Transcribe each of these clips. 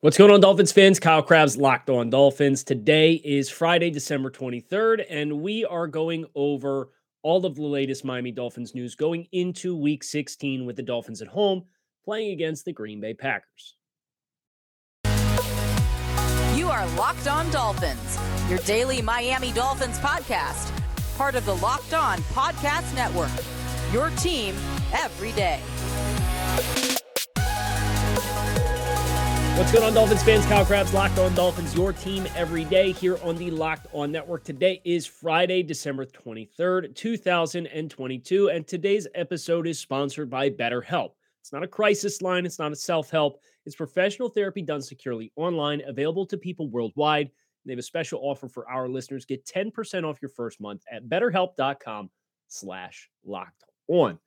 What's going on, Dolphins fans? Kyle Crabbs, Locked On Dolphins. Today is Friday, December 23rd, and we are going over all of the latest Miami Dolphins news going into week 16 with the Dolphins at home playing against the Green Bay Packers. You are Locked On Dolphins, your daily Miami Dolphins podcast, part of the Locked On Podcast Network. Your team every day. What's going on, Dolphins fans? Kyle Crabbs, Locked On Dolphins, your team every day here on the Locked On Network. Today is Friday, December 23rd, 2022, and today's episode is sponsored by BetterHelp. It's not a crisis line, it's not a self help, it's professional therapy done securely online, available to people worldwide. They have a special offer for our listeners. Get 10% off your first month at betterhelp.com slash locked on.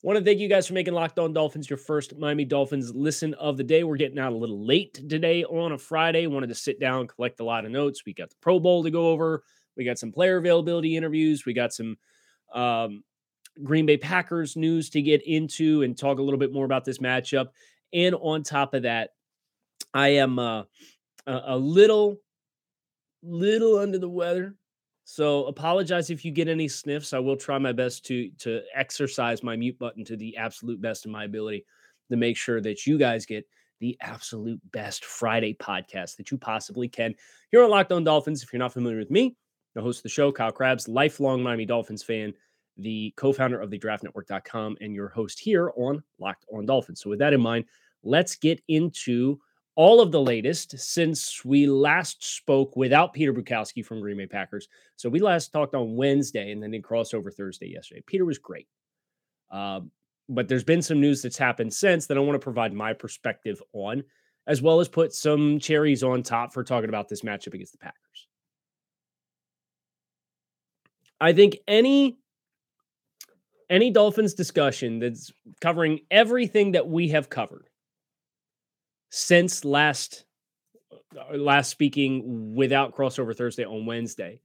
Want to thank you guys for making Locked On Dolphins your first Miami Dolphins listen of the day. We're getting out a little late today on a Friday. Wanted to sit down, collect a lot of notes. We got the Pro Bowl to go over. We got some player availability interviews. We got some um, Green Bay Packers news to get into and talk a little bit more about this matchup. And on top of that, I am uh, a, a little, little under the weather. So apologize if you get any sniffs. I will try my best to to exercise my mute button to the absolute best of my ability to make sure that you guys get the absolute best Friday podcast that you possibly can. Here on Locked On Dolphins, if you're not familiar with me, the host of the show, Kyle Crabbs, lifelong Miami Dolphins fan, the co-founder of the draftnetwork.com, and your host here on Locked On Dolphins. So with that in mind, let's get into all of the latest since we last spoke without Peter Bukowski from Green Bay Packers. So we last talked on Wednesday and then did crossover Thursday yesterday. Peter was great. Um, but there's been some news that's happened since that I want to provide my perspective on, as well as put some cherries on top for talking about this matchup against the Packers. I think any any Dolphins discussion that's covering everything that we have covered since last uh, last speaking without crossover Thursday on Wednesday.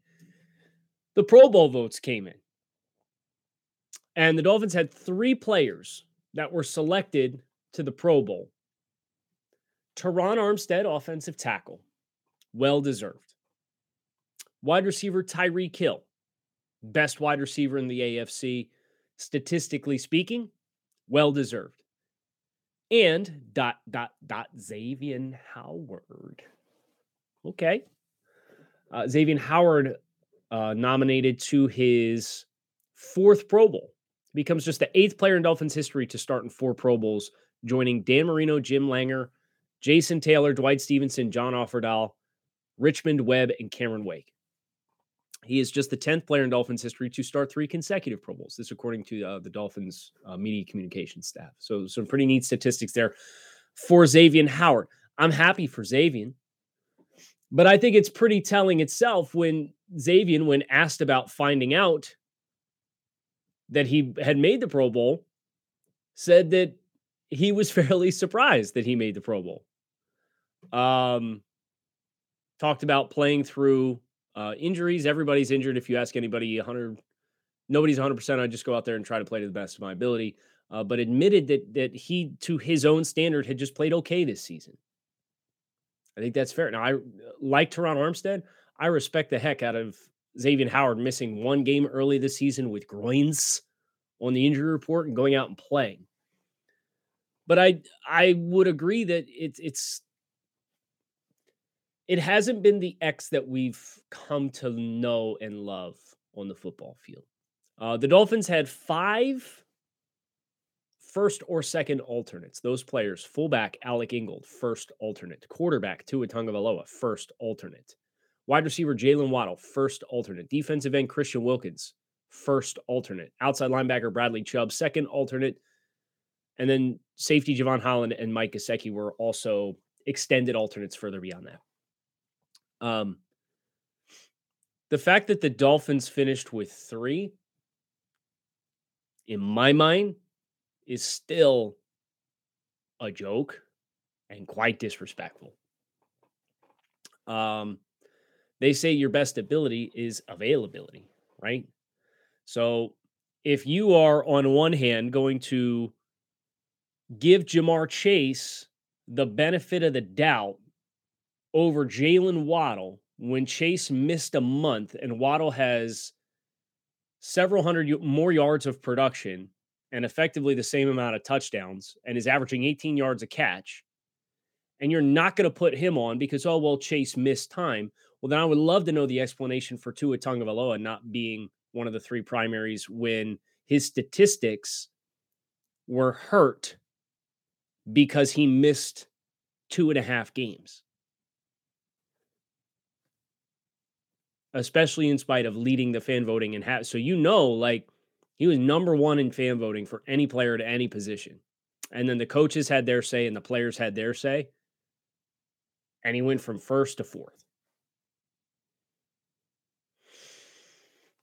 The Pro Bowl votes came in. And the Dolphins had three players that were selected to the Pro Bowl. Terron Armstead, offensive tackle, well deserved. Wide receiver Tyreek Hill, best wide receiver in the AFC, statistically speaking, well deserved and dot dot dot Xavier Howard. Okay. Uh, Xavier Howard uh, nominated to his fourth Pro Bowl. Becomes just the eighth player in Dolphins history to start in four Pro Bowls, joining Dan Marino, Jim Langer, Jason Taylor, Dwight Stephenson, John Offerdahl, Richmond Webb, and Cameron Wake. He is just the 10th player in Dolphins history to start three consecutive Pro Bowls. This, according to uh, the Dolphins uh, media communication staff. So, some pretty neat statistics there for Xavier Howard. I'm happy for Xavier, but I think it's pretty telling itself when Xavier, when asked about finding out that he had made the Pro Bowl, said that he was fairly surprised that he made the Pro Bowl. Um, talked about playing through uh, injuries, everybody's injured. If you ask anybody, 100, nobody's 100%. I just go out there and try to play to the best of my ability. Uh, but admitted that that he, to his own standard, had just played okay this season. I think that's fair. Now, I like Terron Armstead. I respect the heck out of Xavier Howard missing one game early this season with groins on the injury report and going out and playing. But I I would agree that it's it's it hasn't been the X that we've come to know and love on the football field. Uh, the Dolphins had five first or second alternates. Those players, fullback Alec Ingold, first alternate. Quarterback Tua Tagovailoa, first alternate. Wide receiver Jaylen Waddle, first alternate. Defensive end Christian Wilkins, first alternate. Outside linebacker Bradley Chubb, second alternate. And then safety Jevon Holland and Mike Gesicki were also extended alternates further beyond that. Um, the fact that the Dolphins finished with three, in my mind, is still a joke and quite disrespectful. Um, they say your best ability is availability, right? So if you are on one hand going to give Ja'Marr Chase the benefit of the doubt over Jaylen Waddle when Chase missed a month and Waddle has several hundred more yards of production and effectively the same amount of touchdowns and is averaging 18 yards a catch, and you're not going to put him on because, oh, well, Chase missed time. Well, then I would love to know the explanation for Tua Tagovailoa not being one of the three primaries when his statistics were hurt because he missed two and a half games. Especially in spite of leading the fan voting and have so you know, like he was number one in fan voting for any player to any position. And then the coaches had their say and the players had their say. And he went from first to fourth.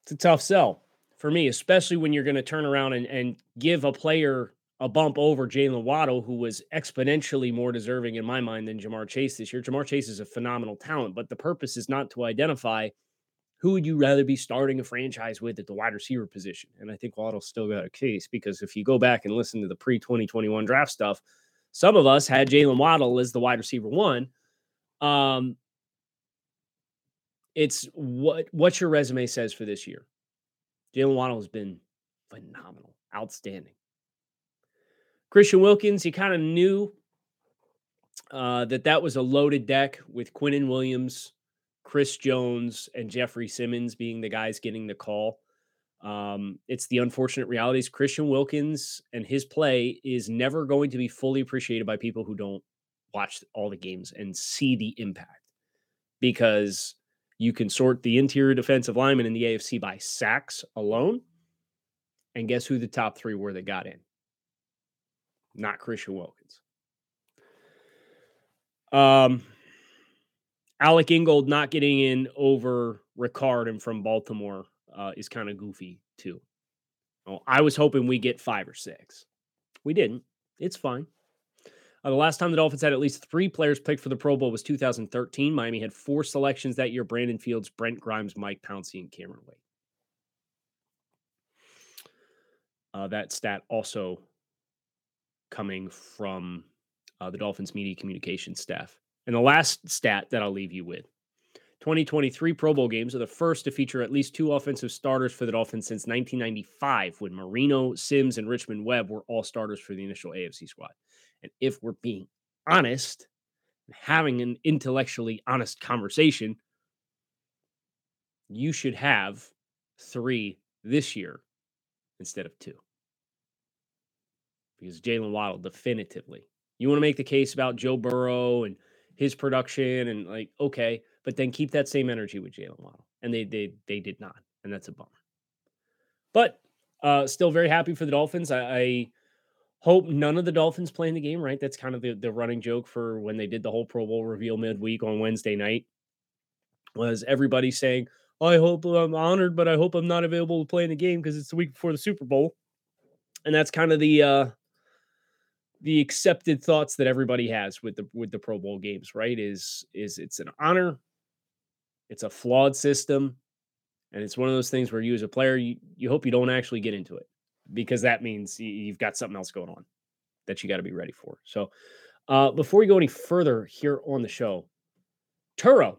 It's a tough sell for me, especially when you're going to turn around and, and give a player a bump over Jaylen Waddle, who was exponentially more deserving in my mind than Ja'Marr Chase this year. Ja'Marr Chase is a phenomenal talent, but the purpose is not to identify who would you rather be starting a franchise with at the wide receiver position. And I think Waddle's still got a case because if you go back and listen to the pre 2021 draft stuff, some of us had Jaylen Waddle as the wide receiver one. Um, it's what what your resume says for this year. Jaylen Waddle has been phenomenal, outstanding. Christian Wilkins, he kind of knew uh, that that was a loaded deck with Quinnen Williams, Chris Jones, and Jeffrey Simmons being the guys getting the call. Um, it's the unfortunate realities. Christian Wilkins and his play is never going to be fully appreciated by people who don't watch all the games and see the impact because you can sort the interior defensive linemen in the AFC by sacks alone. And guess who the top three were that got in? Not Christian Wilkins. Um, Alec Ingold not getting in over Ricard and from Baltimore uh, is kind of goofy too. Well, I was hoping we get five or six. We didn't. It's fine. Uh, the last time the Dolphins had at least three players picked for the Pro Bowl was 2013. Miami had four selections that year Brandon Fields, Brent Grimes, Mike Pouncey, and Cameron Wake. Uh, that stat also coming from uh, the Dolphins media communication staff. And the last stat that I'll leave you with 2023 Pro Bowl games are the first to feature at least two offensive starters for the Dolphins since 1995, when Marino, Sims, and Richmond Webb were all starters for the initial AFC squad. And if we're being honest, and having an intellectually honest conversation, you should have three this year instead of two. Because Jaylen Waddle, definitively. You want to make the case about Joe Burrow and his production and like, okay, but then keep that same energy with Jaylen Waddle. And they they they did not. And that's a bummer. But uh still very happy for the Dolphins. I, I hope none of the Dolphins play in the game, right? That's kind of the, the running joke for when they did the whole Pro Bowl reveal midweek on Wednesday night. Was everybody saying, I hope I'm honored, but I hope I'm not available to play in the game because it's the week before the Super Bowl. And that's kind of the uh the accepted thoughts that everybody has with the with the Pro Bowl games, right? Is is it's an honor, it's a flawed system, and it's one of those things where you as a player, you, you hope you don't actually get into it because that means you've got something else going on that you got to be ready for. So, uh, before we go any further here on the show, Turo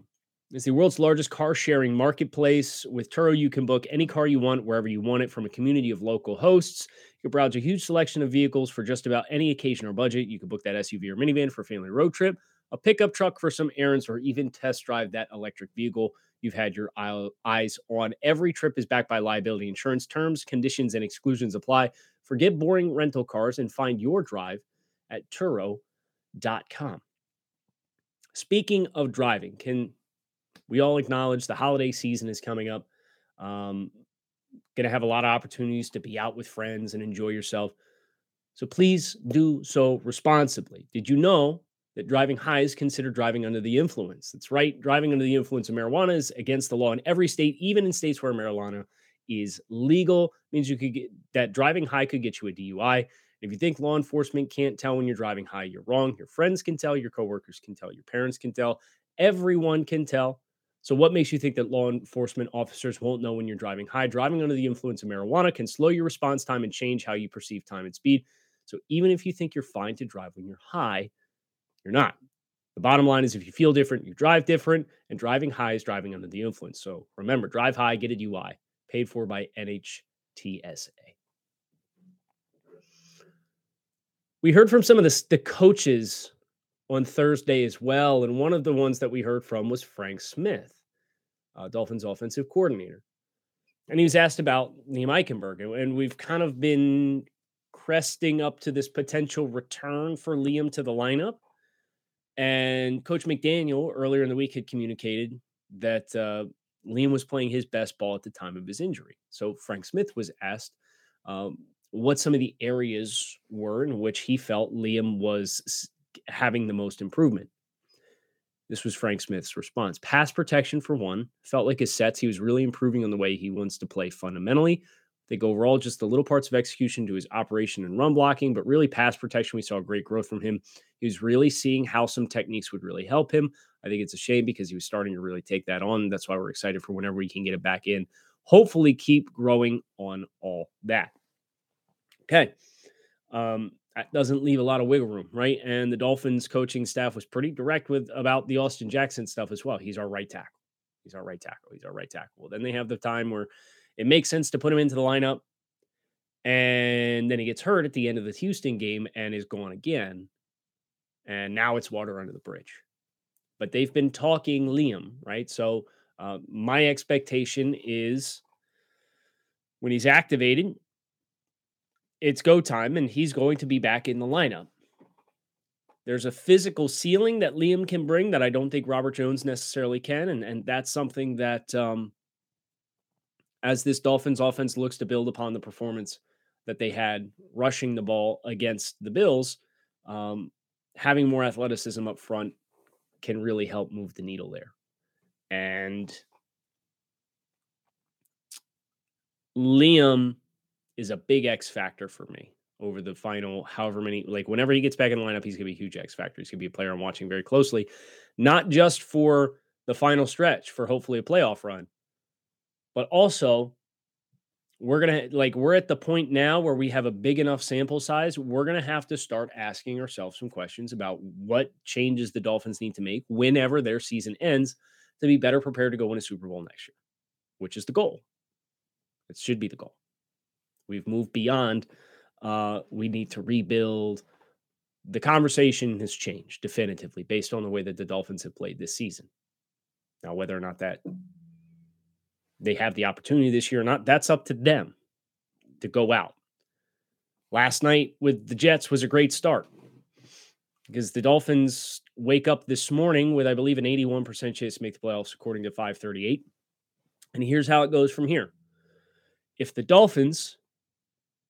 is the world's largest car sharing marketplace. With Turo, you can book any car you want wherever you want it from a community of local hosts. You can browse a huge selection of vehicles for just about any occasion or budget. You can book that SUV or minivan for a family road trip, a pickup truck for some errands, or even test drive that electric vehicle you've had your eyes on. Every trip is backed by liability insurance. Terms, conditions, and exclusions apply. Forget boring rental cars and find your drive at Turo.com. Speaking of driving, can we all acknowledge the holiday season is coming up? Um, going to have a lot of opportunities to be out with friends and enjoy yourself. So please do so responsibly. Did you know that driving high is considered driving under the influence. That's right. Driving under the influence of marijuana is against the law in every state, even in states where marijuana is legal. Means you could get that driving high could get you a DUI. If you think law enforcement can't tell when you're driving high, you're wrong. Your friends can tell, your coworkers can tell, your parents can tell, everyone can tell. So, what makes you think that law enforcement officers won't know when you're driving high? Driving under the influence of marijuana can slow your response time and change how you perceive time and speed. So, even if you think you're fine to drive when you're high, You're not. The bottom line is if you feel different, you drive different, and driving high is driving under the influence. So remember, drive high, get a DUI, paid for by NHTSA. We heard from some of the, the coaches on Thursday as well. And one of the ones that we heard from was Frank Smith, uh, Dolphins offensive coordinator. And he was asked about Liam Eichenberg. And we've kind of been cresting up to this potential return for Liam to the lineup. And Coach McDaniel earlier in the week had communicated that uh, Liam was playing his best ball at the time of his injury. So Frank Smith was asked um, what some of the areas were in which he felt Liam was having the most improvement. This was Frank Smith's response. Pass protection, for one, felt like his sets. He was really improving on the way he wants to play fundamentally. I think overall, just the little parts of execution to his operation and run blocking, but really pass protection, we saw great growth from him. He was really seeing how some techniques would really help him. I think it's a shame because he was starting to really take that on. That's why we're excited for whenever we can get it back in. Hopefully, keep growing on all that. Okay. Um, that doesn't leave a lot of wiggle room, right? And the Dolphins coaching staff was pretty direct with about the Austin Jackson stuff as well. He's our right tackle. He's our right tackle. He's our right tackle. Then they have the time where it makes sense to put him into the lineup. And then he gets hurt at the end of the Houston game and is gone again. And now it's water under the bridge. But they've been talking Liam, right? So uh, my expectation is when he's activated, it's go time and he's going to be back in the lineup. There's a physical ceiling that Liam can bring that I don't think Robert Jones necessarily can. And, and that's something that, um, as this Dolphins offense looks to build upon the performance that they had rushing the ball against the Bills, um, having more athleticism up front can really help move the needle there. And Liam is a big X factor for me over the final however many like whenever he gets back in the lineup he's going to be a huge X factor. He's going to be a player I'm watching very closely, not just for the final stretch for hopefully a playoff run, but also we're going to like we're at the point now where we have a big enough sample size, we're going to have to start asking ourselves some questions about what changes the Dolphins need to make whenever their season ends to be better prepared to go win a Super Bowl next year, which is the goal. It should be the goal. We've moved beyond. Uh, we need to rebuild. The conversation has changed definitively based on the way that the Dolphins have played this season. Now, whether or not that they have the opportunity this year or not, that's up to them to go out. Last night with the Jets was a great start because the Dolphins wake up this morning with, I believe, an 81% chance to make the playoffs, according to 538. And here's how it goes from here. If the Dolphins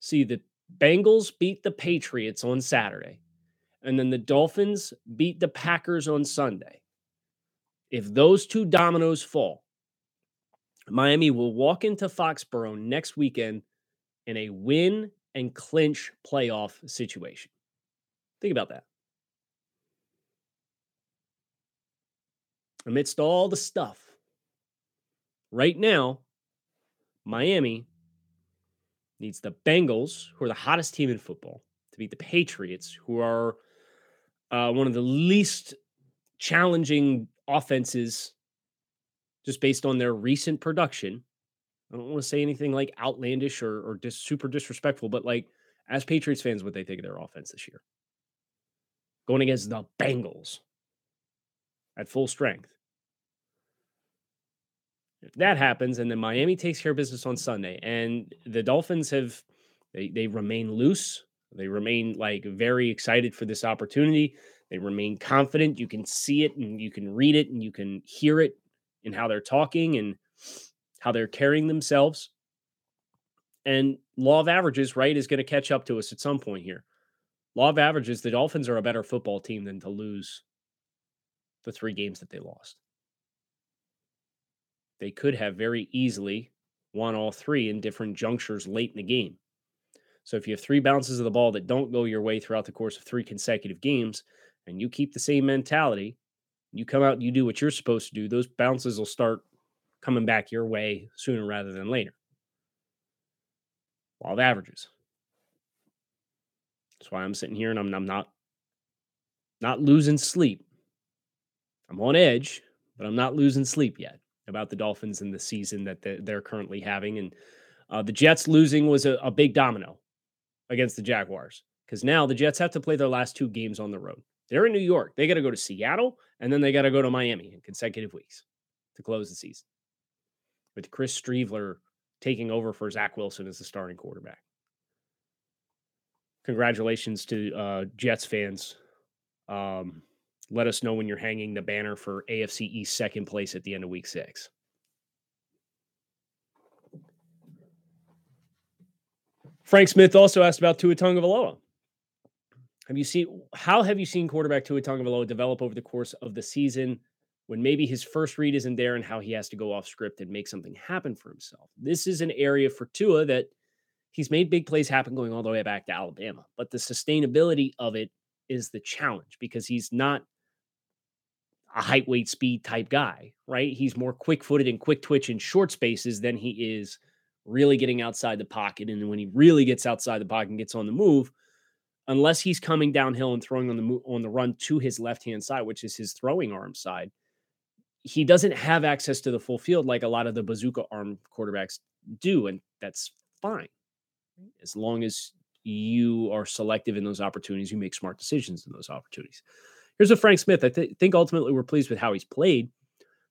see the Bengals beat the Patriots on Saturday, and then the Dolphins beat the Packers on Sunday. If those two dominoes fall, Miami will walk into Foxborough next weekend in a win and clinch playoff situation. Think about that. Amidst all the stuff, right now, Miami needs the Bengals, who are the hottest team in football, to beat the Patriots, who are uh, one of the least challenging offenses just based on their recent production. I don't want to say anything like outlandish or, or super disrespectful, but like as Patriots fans, what they think of their offense this year. Going against the Bengals at full strength. That happens, and then Miami takes care of business on Sunday, and the Dolphins have they they remain loose. They remain like very excited for this opportunity. They remain confident. You can see it and you can read it and you can hear it in how they're talking and how they're carrying themselves. And law of averages, right, is going to catch up to us at some point here. Law of averages, the Dolphins are a better football team than to lose the three games that they lost they could have very easily won all three in different junctures late in the game. So if you have three bounces of the ball that don't go your way throughout the course of three consecutive games, and you keep the same mentality, you come out and you do what you're supposed to do, those bounces will start coming back your way sooner rather than later. Law of averages. That's why I'm sitting here and I'm, I'm not not losing sleep. I'm on edge, but I'm not losing sleep yet about the Dolphins and the season that they're currently having. And uh, the Jets losing was a, a big domino against the Jaguars because now the Jets have to play their last two games on the road. They're in New York. They got to go to Seattle and then they got to go to Miami in consecutive weeks to close the season with Chris Streveler taking over for Zach Wilson as the starting quarterback. Congratulations to uh, Jets fans. Um, let us know when you're hanging the banner for AFC East second place at the end of week six. Frank Smith also asked about Tua Tagovailoa. Have you seen how have you seen quarterback Tua Tagovailoa develop over the course of the season when maybe his first read isn't there and how he has to go off script and make something happen for himself? This is an area for Tua that he's made big plays happen going all the way back to Alabama, but the sustainability of it is the challenge because he's not a height, weight, speed type guy, right? He's more quick footed and quick twitch in short spaces than he is really getting outside the pocket. And when he really gets outside the pocket and gets on the move, unless he's coming downhill and throwing on the move, on the run to his left hand side, which is his throwing arm side, he doesn't have access to the full field like a lot of the bazooka arm quarterbacks do, and that's fine as long as you are selective in those opportunities. You make smart decisions in those opportunities. Here's a Frank Smith. I th- think ultimately we're pleased with how he's played.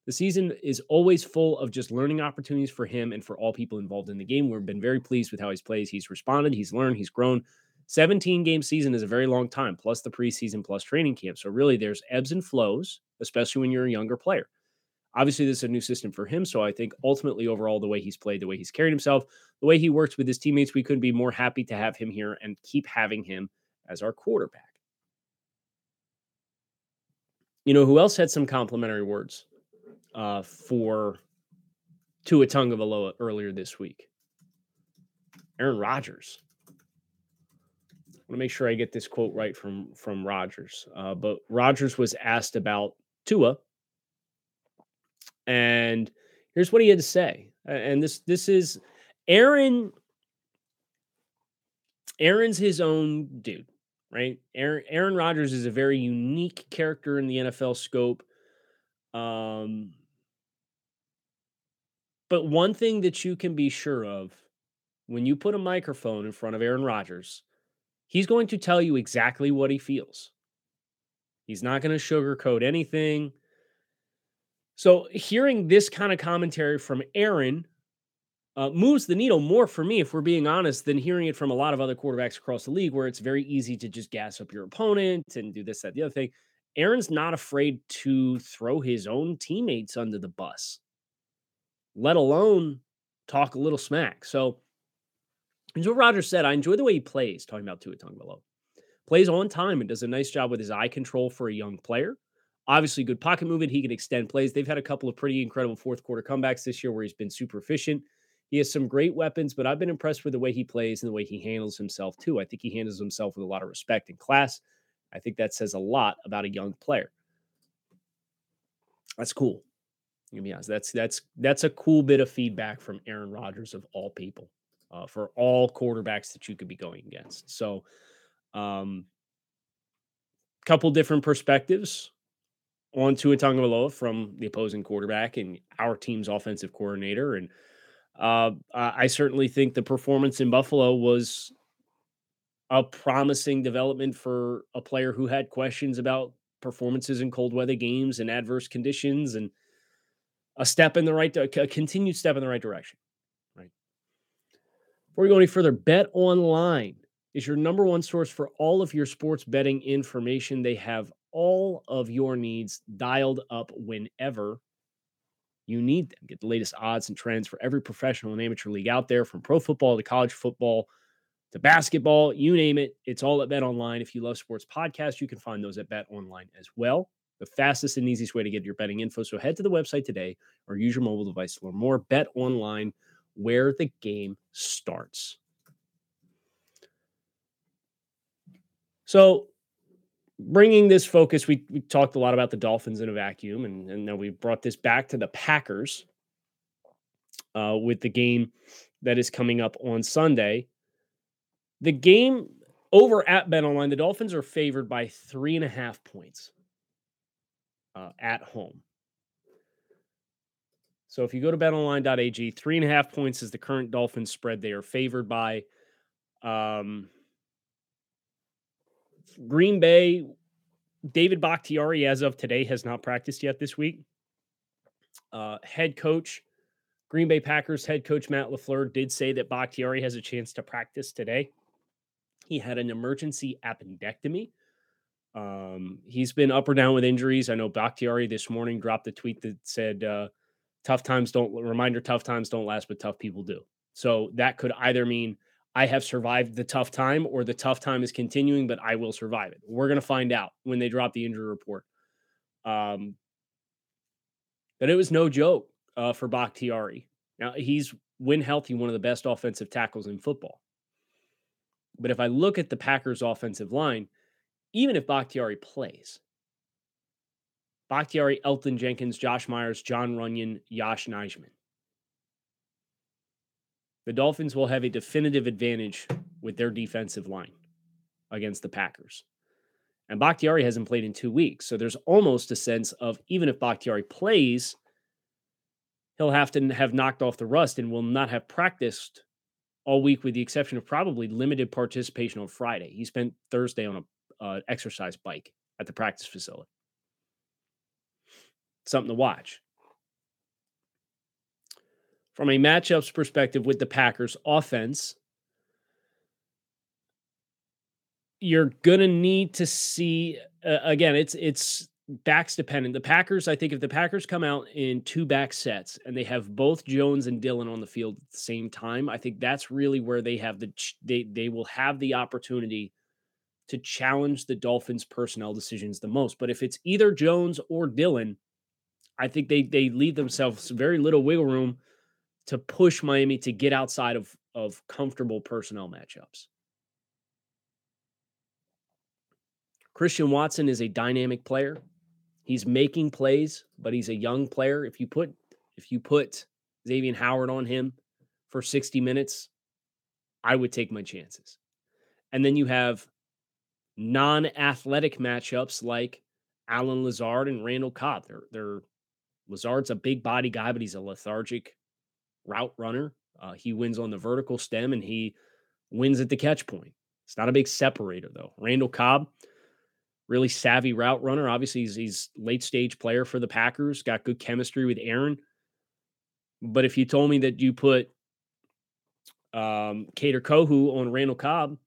The season is always full of just learning opportunities for him and for all people involved in the game. We've been very pleased with how he's played. He's responded, he's learned, he's grown. 17 game season is a very long time, plus the preseason, plus training camp. So, really, there's ebbs and flows, especially when you're a younger player. Obviously, this is a new system for him. So, I think ultimately, overall, the way he's played, the way he's carried himself, the way he works with his teammates, we couldn't be more happy to have him here and keep having him as our quarterback. You know who else had some complimentary words uh, for Tua Tagovailoa earlier this week? Aaron Rodgers. I want to make sure I get this quote right from from Rodgers. Uh, but Rodgers was asked about Tua, and here's what he had to say. And this this is Aaron. Aaron's his own dude right? Aaron, Aaron Rodgers is a very unique character in the NFL scope. Um, but one thing that you can be sure of when you put a microphone in front of Aaron Rodgers, he's going to tell you exactly what he feels. He's not going to sugarcoat anything. So, hearing this kind of commentary from Aaron uh, moves the needle more for me, if we're being honest, than hearing it from a lot of other quarterbacks across the league, where it's very easy to just gas up your opponent and do this, that, the other thing. Aaron's not afraid to throw his own teammates under the bus, let alone talk a little smack. So, as what Rodgers said. I enjoy the way he plays, talking about Tua Tagovailoa. Plays on time and does a nice job with his eye control for a young player. Obviously, good pocket movement. He can extend plays. They've had a couple of pretty incredible fourth quarter comebacks this year where he's been super efficient. He has some great weapons, but I've been impressed with the way he plays and the way he handles himself too. I think he handles himself with a lot of respect and class. I think that says a lot about a young player. That's cool. To be honest, that's that's that's a cool bit of feedback from Aaron Rodgers of all people, uh, for all quarterbacks that you could be going against. So, um, couple different perspectives on Tua Tagovailoa from the opposing quarterback and our team's offensive coordinator, and uh, I certainly think the performance in Buffalo was a promising development for a player who had questions about performances in cold weather games and adverse conditions and a step in the right a continued step in the right direction right? Before we go any further bet online is your number one source for all of your sports betting information. They have all of your needs dialed up whenever you need them. Get the latest odds and trends for every professional and amateur league out there, from pro football to college football to basketball, you name it. It's all at Bet Online. If you love sports podcasts, you can find those at Bet Online as well. The fastest and easiest way to get your betting info. So head to the website today or use your mobile device to learn more. Bet Online, where the game starts. So bringing this focus, we, we talked a lot about the Dolphins in a vacuum, and, and then we brought this back to the Packers uh, with the game that is coming up on Sunday. The game Over at BetOnline, the Dolphins are favored by three and a half points uh, at home. So if you go to betonline.ag, three and a half points is the current Dolphins spread. They are favored by um, Green Bay. David Bakhtiari, as of today, has not practiced yet this week. Uh, head coach, Green Bay Packers head coach Matt LaFleur did say that Bakhtiari has a chance to practice today. He had an emergency appendectomy. Um, he's been up or down with injuries. I know Bakhtiari this morning dropped a tweet that said, uh, tough times don't reminder tough times don't last, but tough people do. So that could either mean I have survived the tough time or the tough time is continuing, but I will survive it. We're going to find out when they drop the injury report. Um, but it was no joke uh, for Bakhtiari. Now, he's, when healthy, one of the best offensive tackles in football. But if I look at the Packers' offensive line, even if Bakhtiari plays, Bakhtiari, Elgton Jenkins, Josh Myers, Jon Runyan, Yosh Nijman. The Dolphins will have a definitive advantage with their defensive line against the Packers. And Bakhtiari hasn't played in two weeks. So there's almost a sense of even if Bakhtiari plays, he'll have to have knocked off the rust and will not have practiced all week, with the exception of probably limited participation on Friday. He spent Thursday on a uh, exercise bike at the practice facility. Something to watch. From a matchups perspective with the Packers offense, you're to need to see uh, again it's it's backs dependent. The Packers, I think if the Packers come out in two back sets and they have both Jones and Dillon on the field at the same time, I think that's really where they have the they they will have the opportunity to challenge the Dolphins personnel decisions the most. But if it's either Jones or Dillon, I think they they leave themselves very little wiggle room to push Miami to get outside of of comfortable personnel matchups. Christian Watson is a dynamic player. He's making plays, but he's a young player. If you put if you put Xavier Howard on him for 60 minutes, I would take my chances. And then you have non-athletic matchups like Allen Lazard and Randall Cobb. They're they're Lazard's a big body guy, but he's a lethargic route runner. Uh, he wins on the vertical stem and he wins at the catch point. It's not a big separator though. Randall Cobb, really savvy route runner. Obviously, he's, he's late stage player for the Packers, got good chemistry with Aaron. But if you told me that you put um, Kader Kohou on Randall Cobb,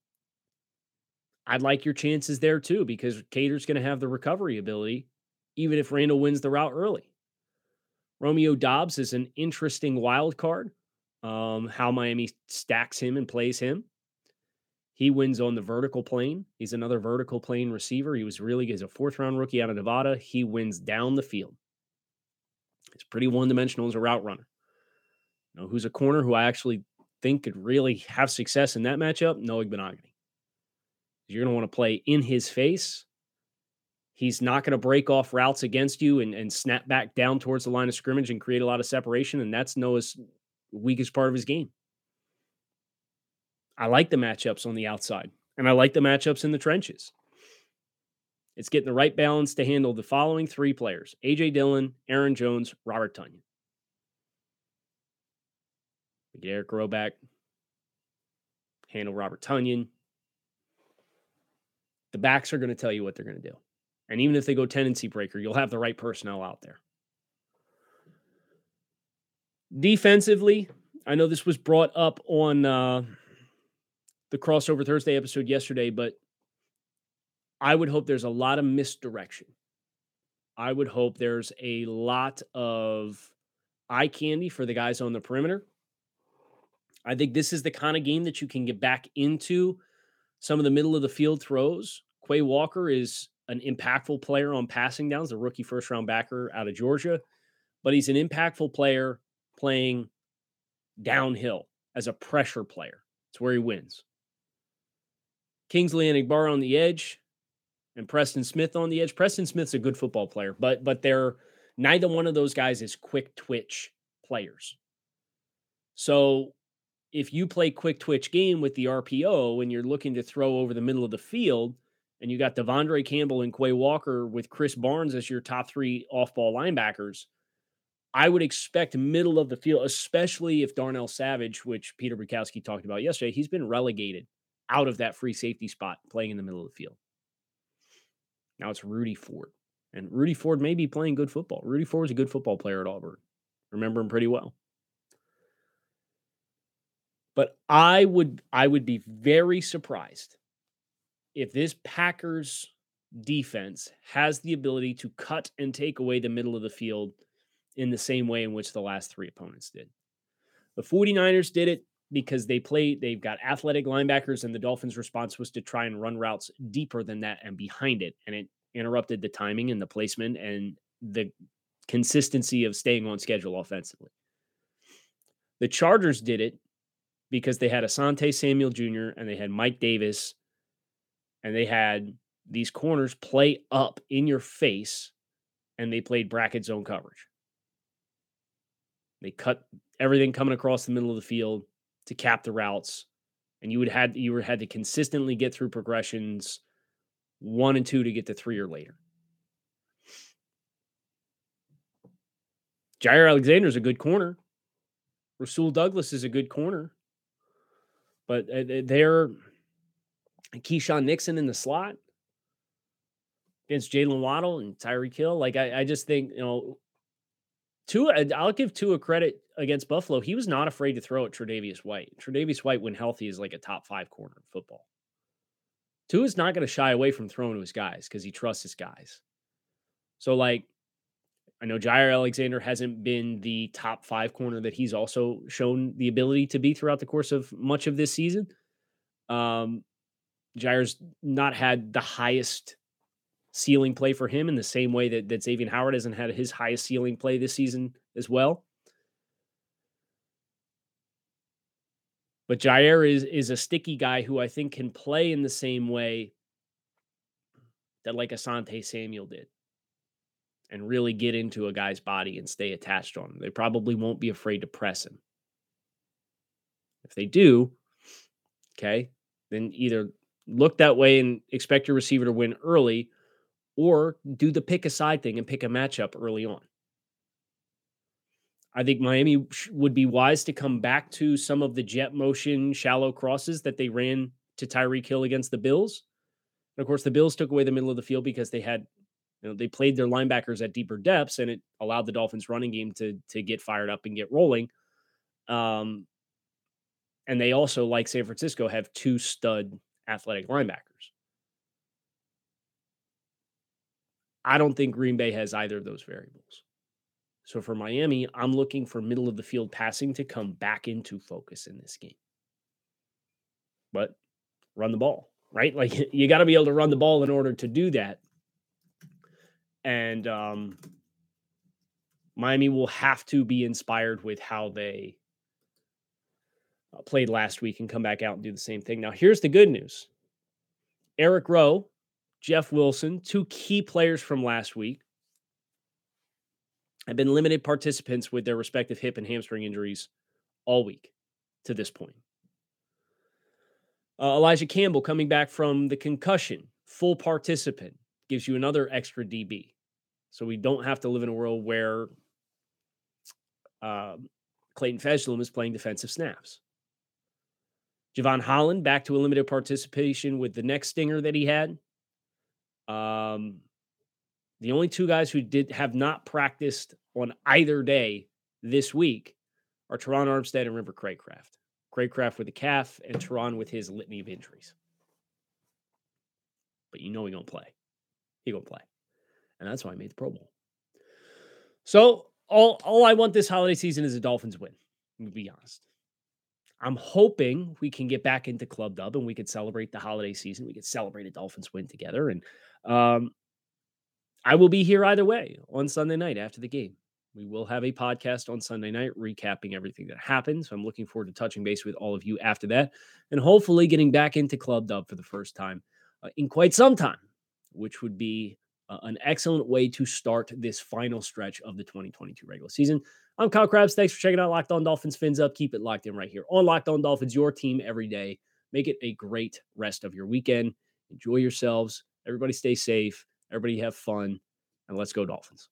I'd like your chances there too, because Kader's going to have the recovery ability, even if Randall wins the route early. Romeo Doubs is an interesting wild card. Um, how Miami stacks him and plays him. He wins on the vertical plane. He's another vertical plane receiver. He was really he's a fourth round rookie out of Nevada. He wins down the field. He's pretty one dimensional as a route runner. You know who's a corner who I actually think could really have success in that matchup? Noah Igbinoghene. You're going to want to play in his face. He's not going to break off routes against you and, and snap back down towards the line of scrimmage and create a lot of separation. And that's Noah's weakest part of his game. I like the matchups on the outside, and I like the matchups in the trenches. It's getting the right balance to handle the following three players AJ Dillon, Aaron Jones, Robert Tonyan. get Eric Rowe back, handle Robert Tonyan. The backs are going to tell you what they're going to do. And even if they go tendency breaker, you'll have the right personnel out there. Defensively, I know this was brought up on uh, the crossover Thursday episode yesterday, but I would hope there's a lot of misdirection. I would hope there's a lot of eye candy for the guys on the perimeter. I think this is the kind of game that you can get back into some of the middle of the field throws. Quay Walker is an impactful player on passing downs, a rookie first round backer out of Georgia, but he's an impactful player playing downhill as a pressure player. It's where he wins. Kingsley Enagbare on the edge and Preston Smith on the edge. Preston Smith's a good football player, but but they're neither one of those guys is quick twitch players. So if you play quick twitch game with the RPO and you're looking to throw over the middle of the field, and you got De'Vondre Campbell and Quay Walker with Krys Barnes as your top three off ball linebackers, I would expect middle of the field, especially if Darnell Savage, which Peter Bukowski talked about yesterday, he's been relegated out of that free safety spot playing in the middle of the field. Now it's Rudy Ford. And Rudy Ford may be playing good football. Rudy Ford was a good football player at Auburn. Remember him pretty well. But I would I would be very surprised if this Packers defense has the ability to cut and take away the middle of the field in the same way in which the last three opponents did. The 49ers did it because they play they've got athletic linebackers and the Dolphins response was to try and run routes deeper than that and behind it and it interrupted the timing and the placement and the consistency of staying on schedule offensively. The Chargers did it because they had Asante Samuel Jr. and they had Mike Davis and they had these corners play up in your face and they played bracket zone coverage. They cut everything coming across the middle of the field to cap the routes and you would had you had to consistently get through progressions one and two to get to three or later. Jaire Alexander is a good corner. Rasul Douglas is a good corner. But uh, they're Keisean Nixon in the slot against Jaylen Waddle and Tyreek Hill. Like I, I just think, you know, Tua, I'll give Tua credit against Buffalo. He was not afraid to throw at Tre'Davious White. Tre'Davious White, when healthy, is like a top five corner in football. Tua's not going to shy away from throwing to his guys because he trusts his guys. So, like, I know Jaire Alexander hasn't been the top five corner that he's also shown the ability to be throughout the course of much of this season. Um, Jaire's not had the highest ceiling play for him in the same way that, that Xavier Howard hasn't had his highest ceiling play this season as well. But Jaire is is a sticky guy who I think can play in the same way that like Asante Samuel did and really get into a guy's body and stay attached on him. They probably won't be afraid to press him. If they do, okay, then either look that way and expect your receiver to win early or do the pick a side thing and pick a matchup early on. I think Miami would be wise to come back to some of the jet motion shallow crosses that they ran to Tyreek Hill against the Bills. And of course, the Bills took away the middle of the field because they had, you know, they played their linebackers at deeper depths, and it allowed the Dolphins' running game to to get fired up and get rolling. Um, and they also, like San Francisco, have two stud athletic linebackers. I don't think Green Bay has either of those variables. So for Miami, I'm looking for middle of the field passing to come back into focus in this game. But run the ball, right? Like you got to be able to run the ball in order to do that. And um, Miami will have to be inspired with how they played last week and come back out and do the same thing. Now, here's the good news Eric Rowe, Jeff Wilson, two key players from last week, have been limited participants with their respective hip and hamstring injuries all week to this point. Uh, Elijah Campbell coming back from the concussion, full participant, gives you another extra DB. So we don't have to live in a world where uh, Clayton Fejedelem is playing defensive snaps. Jevon Holland back to a limited participation with the next stinger that he had. Um, the only two guys who did have not practiced on either day this week are Terron Armstead and River Cracraft. Cracraft with the calf and Terron with his litany of injuries. But you know he gonna play. He gonna play. And that's why I made the Pro Bowl. So all all I want this holiday season is a Dolphins win. To be honest. I'm hoping we can get back into Club Dub and we could celebrate the holiday season. We could celebrate a Dolphins win together. And um, I will be here either way on Sunday night after the game. We will have a podcast on Sunday night recapping everything that happened. So I'm looking forward to touching base with all of you after that and hopefully getting back into Club Dub for the first time uh, in quite some time, which would be uh, an excellent way to start this final stretch of the 2022 regular season. I'm Kyle Crabbs. Thanks for checking out Locked On Dolphins. Fins up. Keep it locked in right here on Locked On Dolphins, your team every day. Make it a great rest of your weekend. Enjoy yourselves. Everybody stay safe. Everybody have fun. And let's go, Dolphins.